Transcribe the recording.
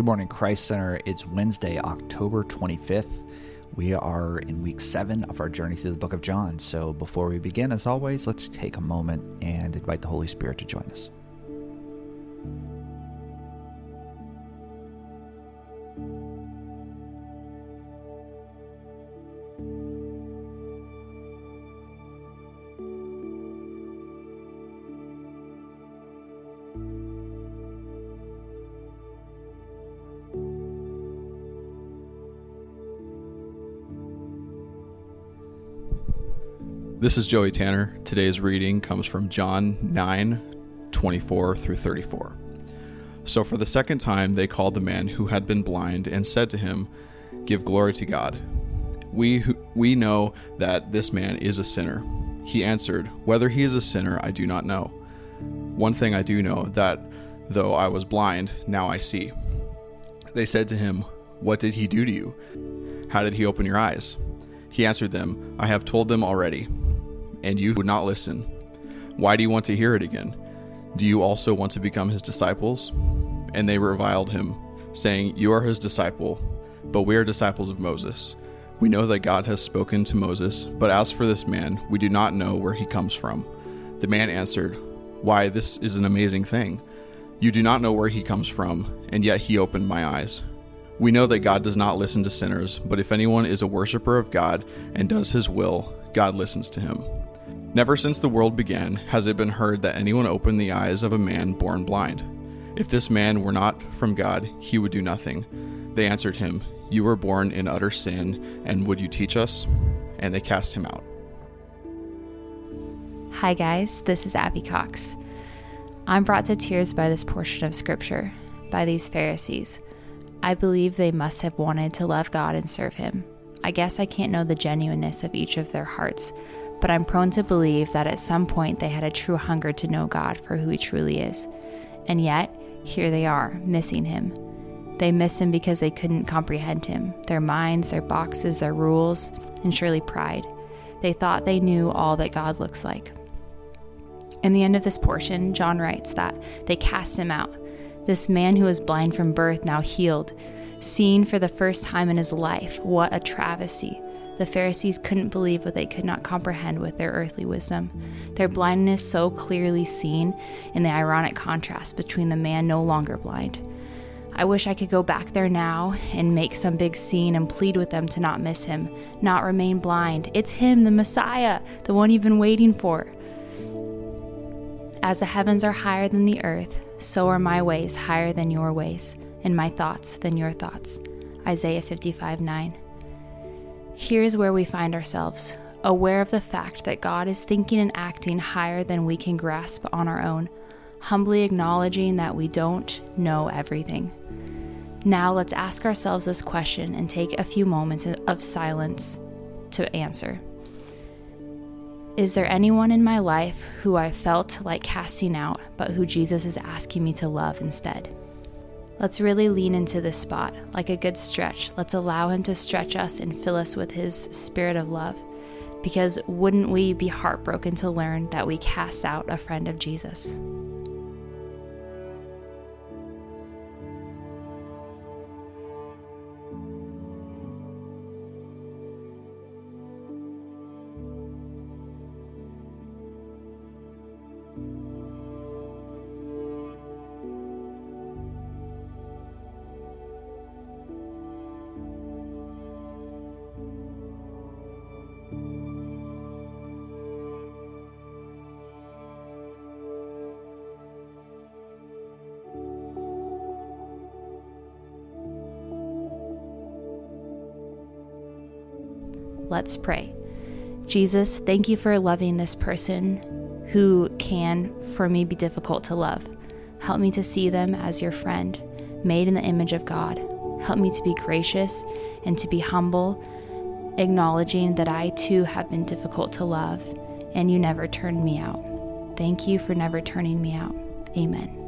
Good morning, Christ Center. It's Wednesday, October 25th. We are in week seven of our journey through the book of John. So before we begin, as always, let's take a moment and invite the Holy Spirit to join us. This is Joey Tanner. Today's reading comes from John 9 24 through 34. So, for the second time, they called the man who had been blind and said to him, Give glory to God. We, we know that this man is a sinner. He answered, Whether he is a sinner, I do not know. One thing I do know, that though I was blind, now I see. They said to him, What did he do to you? How did he open your eyes? He answered them, I have told them already and you would not listen. Why do you want to hear it again? Do you also want to become his disciples? And they reviled him, saying, You are his disciple, but we are disciples of Moses. We know that God has spoken to Moses, but as for this man, we do not know where he comes from. The man answered, Why, this is an amazing thing. You do not know where he comes from, and yet he opened my eyes. We know that God does not listen to sinners, but if anyone is a worshiper of God and does his will, God listens to him. Never since the world began has it been heard that anyone opened the eyes of a man born blind. If this man were not from God, he would do nothing. They answered him, You were born in utter sin, and would you teach us? And they cast him out. Hi, guys, this is Abby Cox. I'm brought to tears by this portion of Scripture, by these Pharisees. I believe they must have wanted to love God and serve Him. I guess I can't know the genuineness of each of their hearts, but I'm prone to believe that at some point they had a true hunger to know God for who He truly is. And yet, here they are, missing Him. They miss Him because they couldn't comprehend Him their minds, their boxes, their rules, and surely pride. They thought they knew all that God looks like. In the end of this portion, John writes that they cast him out. This man who was blind from birth, now healed, seeing for the first time in his life. What a travesty! The Pharisees couldn't believe what they could not comprehend with their earthly wisdom. Their blindness so clearly seen in the ironic contrast between the man no longer blind. I wish I could go back there now and make some big scene and plead with them to not miss him, not remain blind. It's him, the Messiah, the one you've been waiting for. As the heavens are higher than the earth, so are my ways higher than your ways, and my thoughts than your thoughts. Isaiah 55 9. Here's where we find ourselves aware of the fact that God is thinking and acting higher than we can grasp on our own, humbly acknowledging that we don't know everything. Now, let's ask ourselves this question and take a few moments of silence to answer. Is there anyone in my life who I felt like casting out, but who Jesus is asking me to love instead? Let's really lean into this spot like a good stretch. Let's allow Him to stretch us and fill us with His spirit of love. Because wouldn't we be heartbroken to learn that we cast out a friend of Jesus? Let's pray. Jesus, thank you for loving this person who can, for me, be difficult to love. Help me to see them as your friend, made in the image of God. Help me to be gracious and to be humble, acknowledging that I too have been difficult to love and you never turned me out. Thank you for never turning me out. Amen.